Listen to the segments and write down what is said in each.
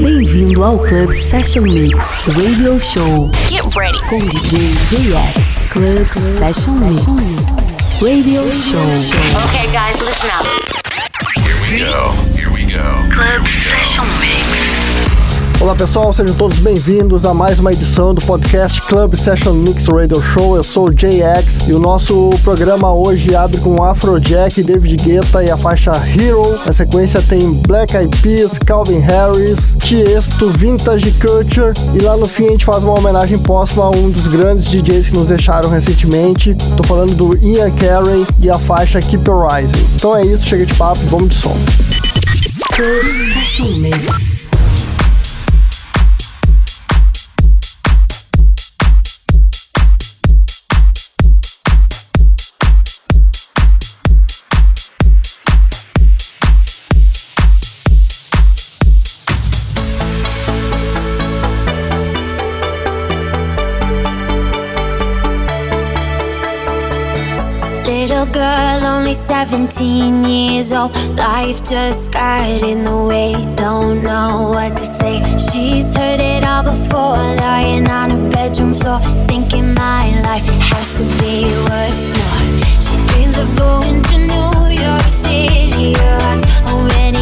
Bem-vindo ao Club Session Mix Radio Show. Get ready. Com DJ JX. Club Session Mix Radio Show. Okay, guys, listen up. Here we go. Here we go. Club Session Mix. Olá pessoal, sejam todos bem-vindos a mais uma edição do podcast Club Session Mix Radio Show. Eu sou o JX e o nosso programa hoje abre com Afrojack, David Guetta e a faixa Hero. Na sequência tem Black Eyed Peas, Calvin Harris, Tiesto, Vintage Culture e lá no fim a gente faz uma homenagem póstuma a um dos grandes DJs que nos deixaram recentemente. Tô falando do Ian Carey e a faixa Keep Rising. Então é isso, chega de papo, vamos de som. Club Session Mix. Little girl, only 17 years old. Life just got in the way. Don't know what to say. She's heard it all before, lying on her bedroom floor, thinking my life has to be worth more. She dreams of going to New York City. Her heart's already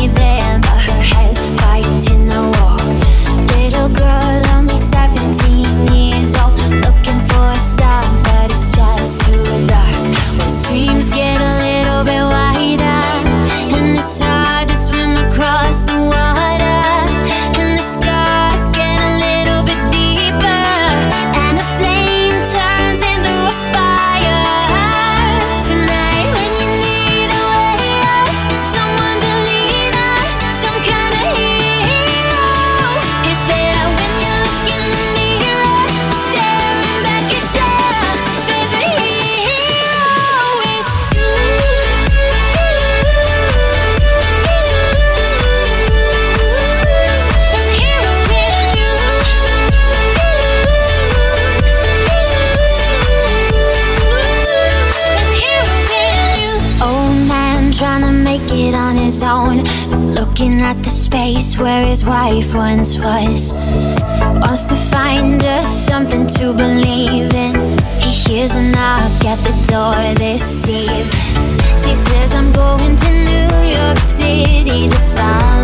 Looking at the space where his wife once was. Wants to find us something to believe in. He hears a knock at the door this evening. She says, I'm going to New York City to follow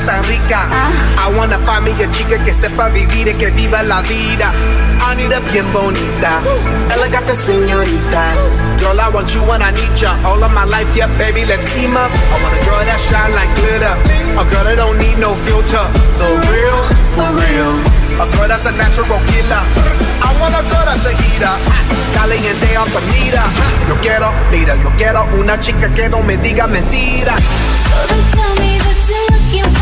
tan rica. I wanna find me a chica que sepa vivir y que viva la vida. I need a bien bonita, elegante señorita. Girl, I want you when I need ya. All of my life, yeah, baby, let's team up. I want a girl that shine like glitter, a girl that don't need no filter. The real, for real. A girl that's a natural killer. I want a girl that's a heater. Caliente altamira. Yo quiero, mira, yo quiero una chica que no me diga mentiras. So they tell me that you're looking for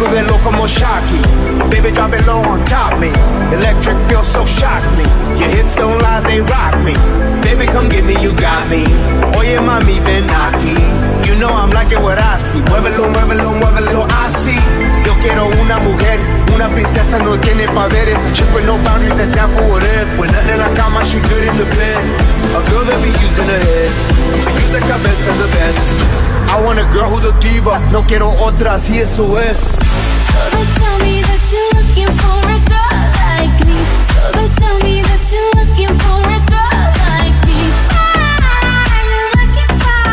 You like are you more shocky. Baby, drop it low on top me. Electric feels so shock me. Your hips don't lie, they rock me. Baby, come get me, you got me. Oye, mami, ven aquí. You know I'm liking what I see. Muévelo, muévelo, muévelo, así. Yo quiero una mujer, una princesa no tiene poderes. A chick with no boundaries that's down for whatever. When nothing in la cama, she good in the bed. A girl that be using her head. To use the cabeza the best. I want a girl who's a diva. No quiero otra, si eso es. So they tell me that you're looking for a girl like me. So they tell me that you're looking for a girl like me. Ah, what are you looking for?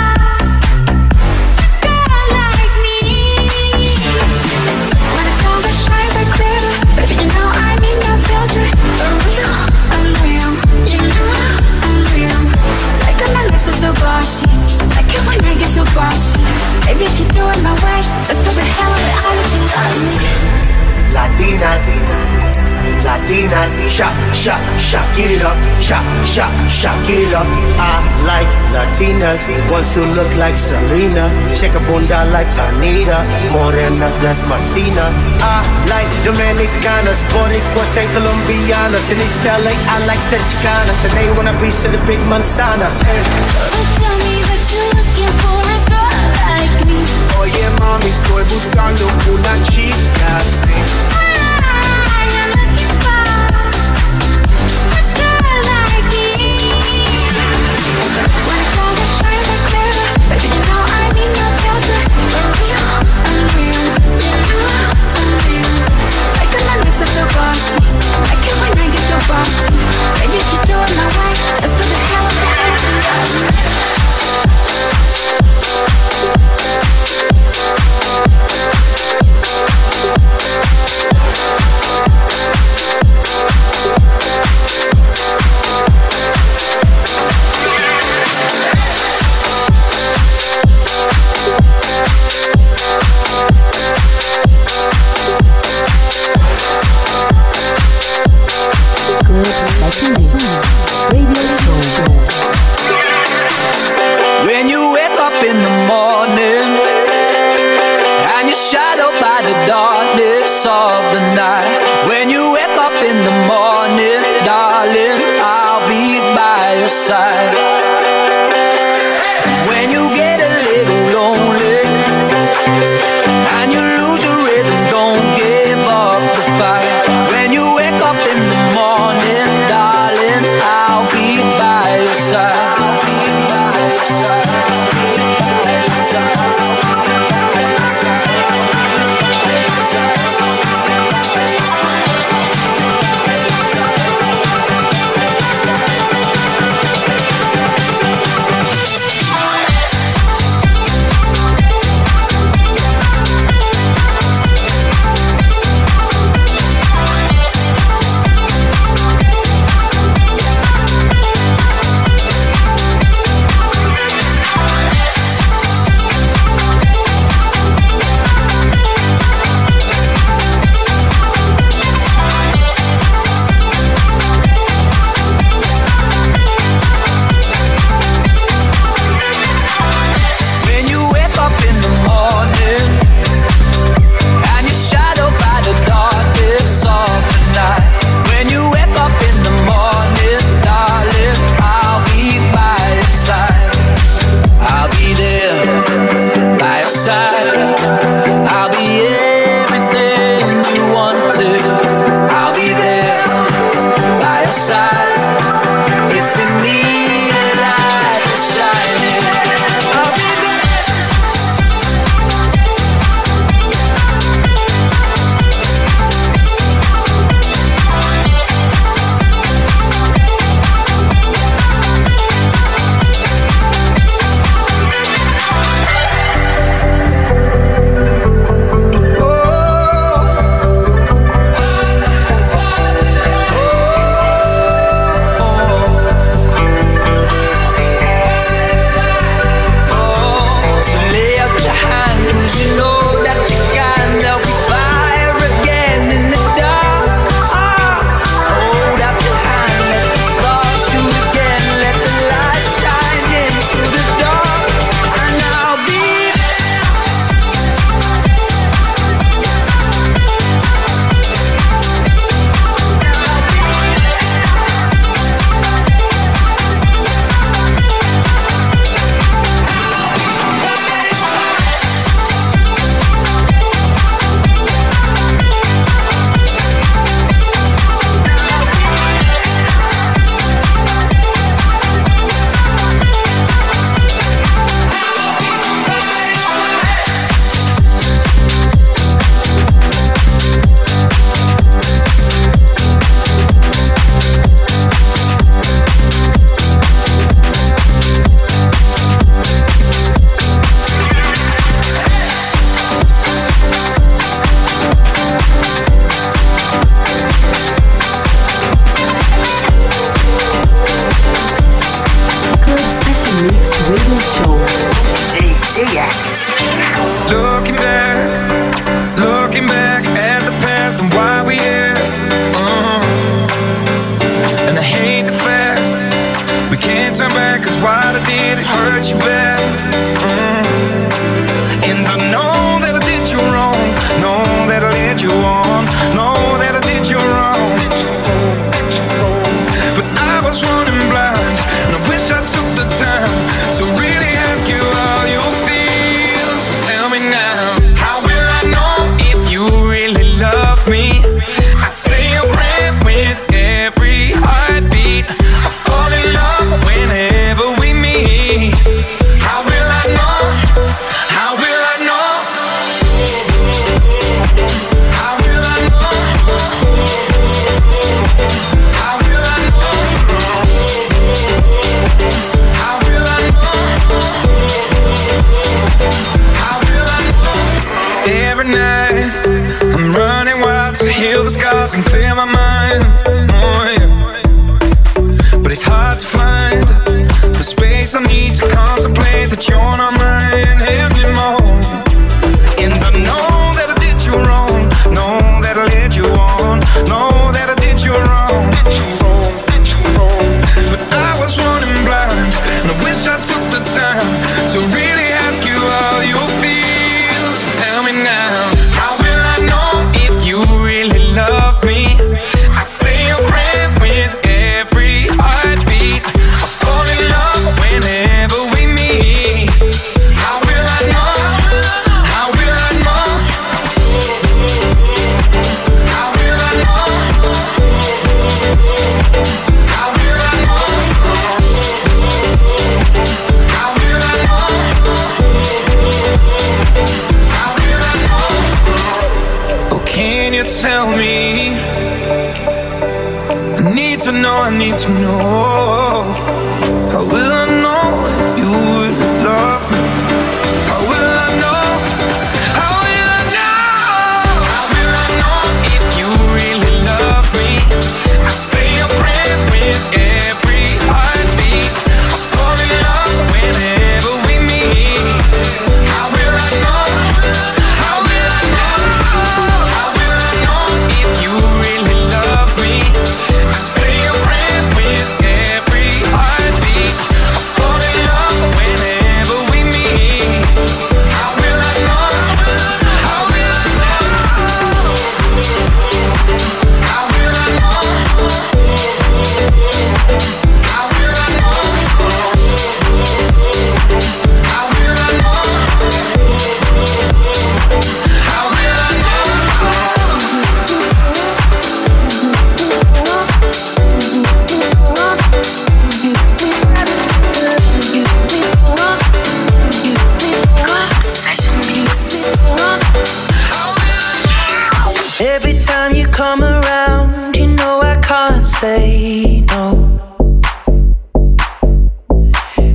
A girl like me. When I call the shines glitter, baby, you know I'm in filter. For real, You know I'm. Like that my lips are so glossy. Like it when I get so bossy. Baby, if you do it my way, just for the hell of it, I'll let you love me. Latinas, Latinas, shock, shock, shock it up, shock, shock, shock it up. I like Latinas, ones who look like Selena, shake a bunda like Anitta, morenas that's más fina. I like Dominicanas, Boricuas and Colombianas, in East LA I like the Chicanas, and they wanna be of the big manzana. So I call the shines like glitter, baby, if you do it my way, let's put the hell of it,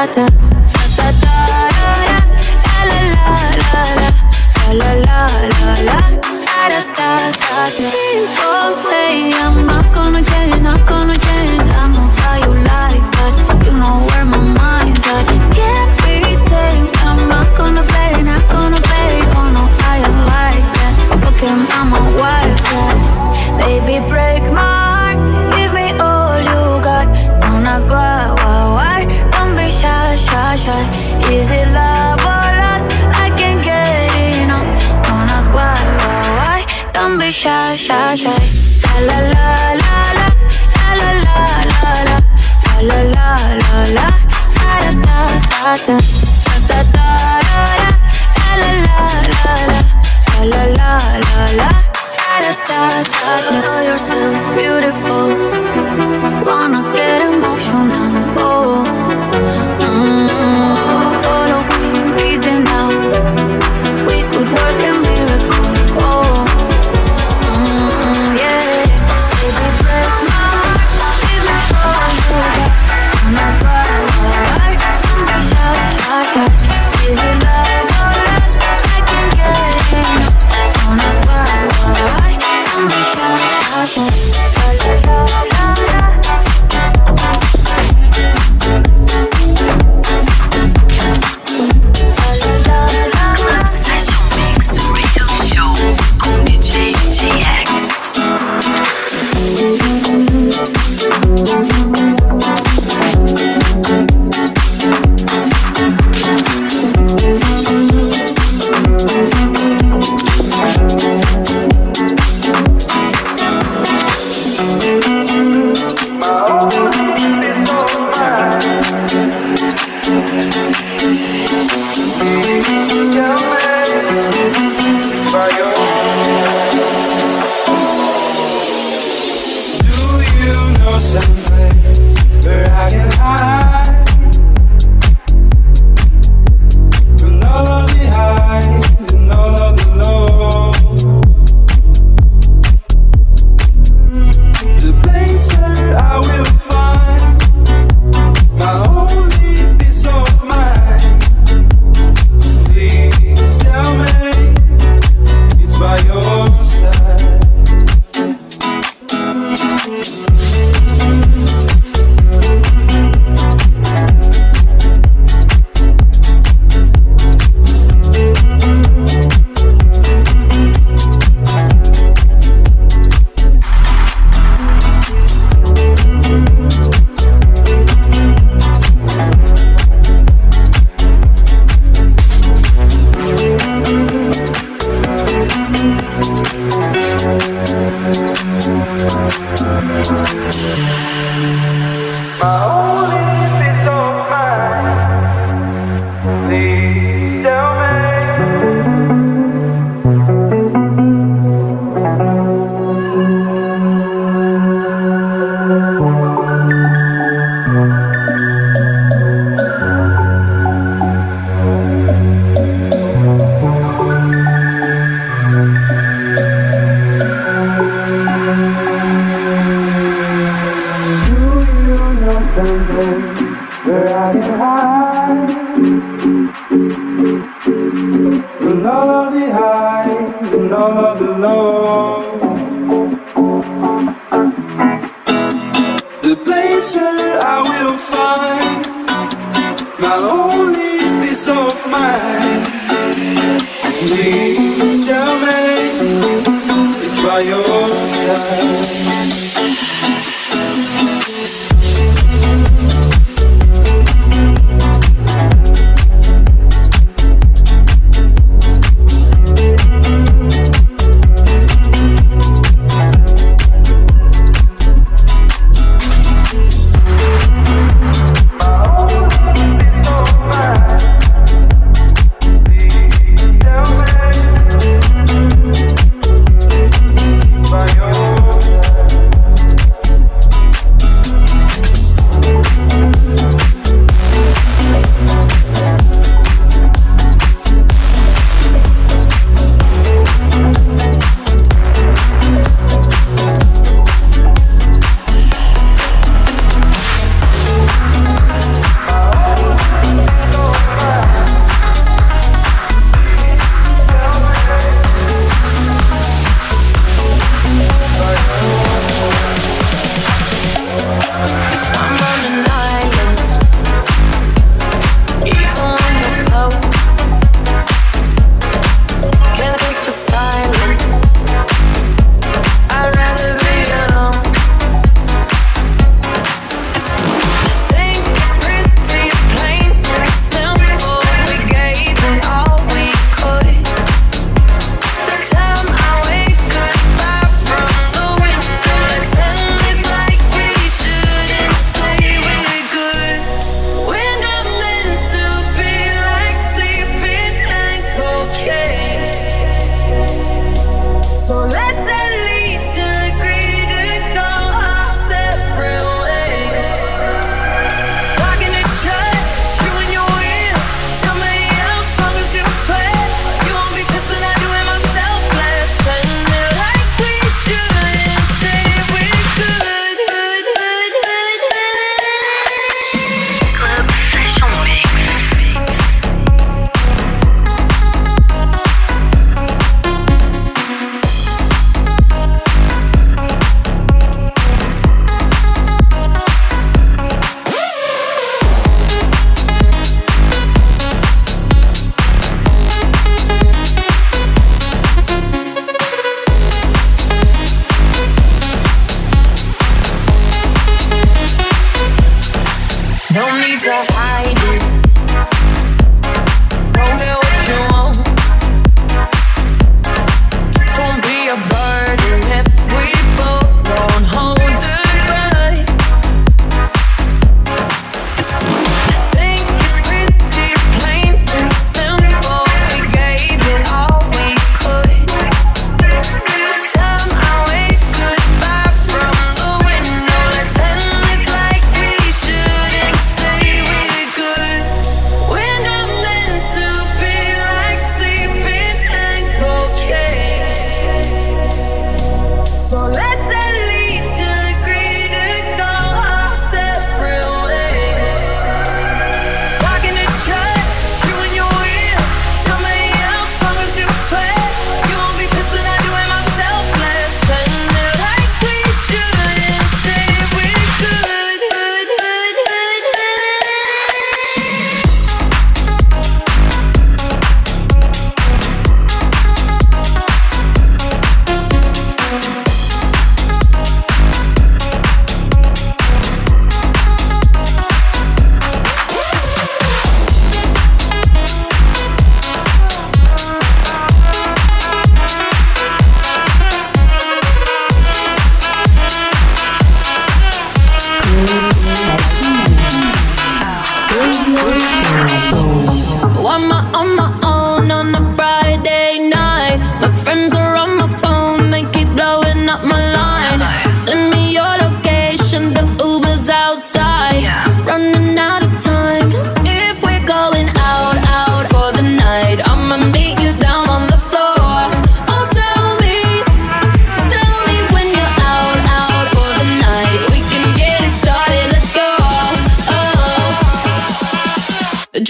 da da Please tell me it's by your side.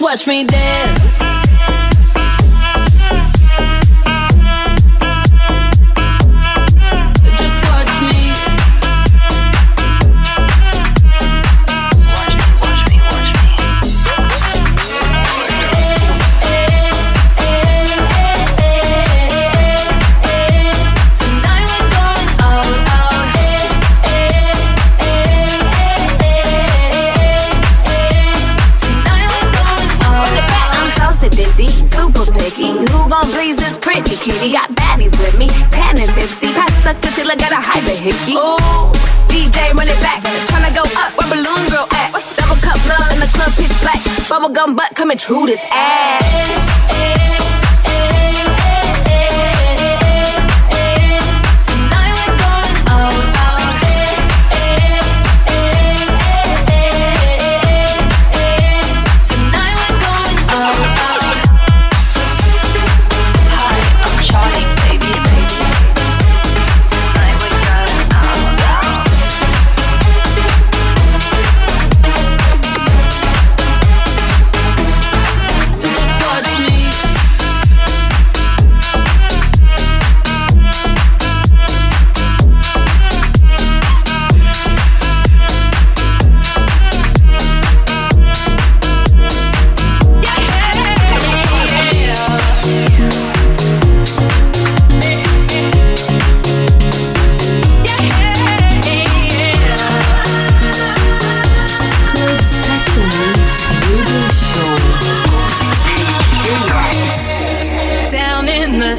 Watch me dance. like the hickey. Ooh, DJ run it back. Tryna go up where balloon girl at. Double cup love in the club pitch black. Bubblegum butt coming true this ass.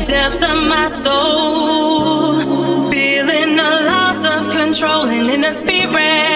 depths of my soul, feeling the loss of control and in the spirit.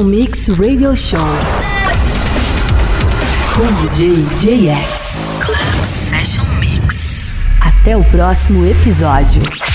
Session Mix Radio Show. Com DJ JX. Club Session Mix. Até o próximo episódio.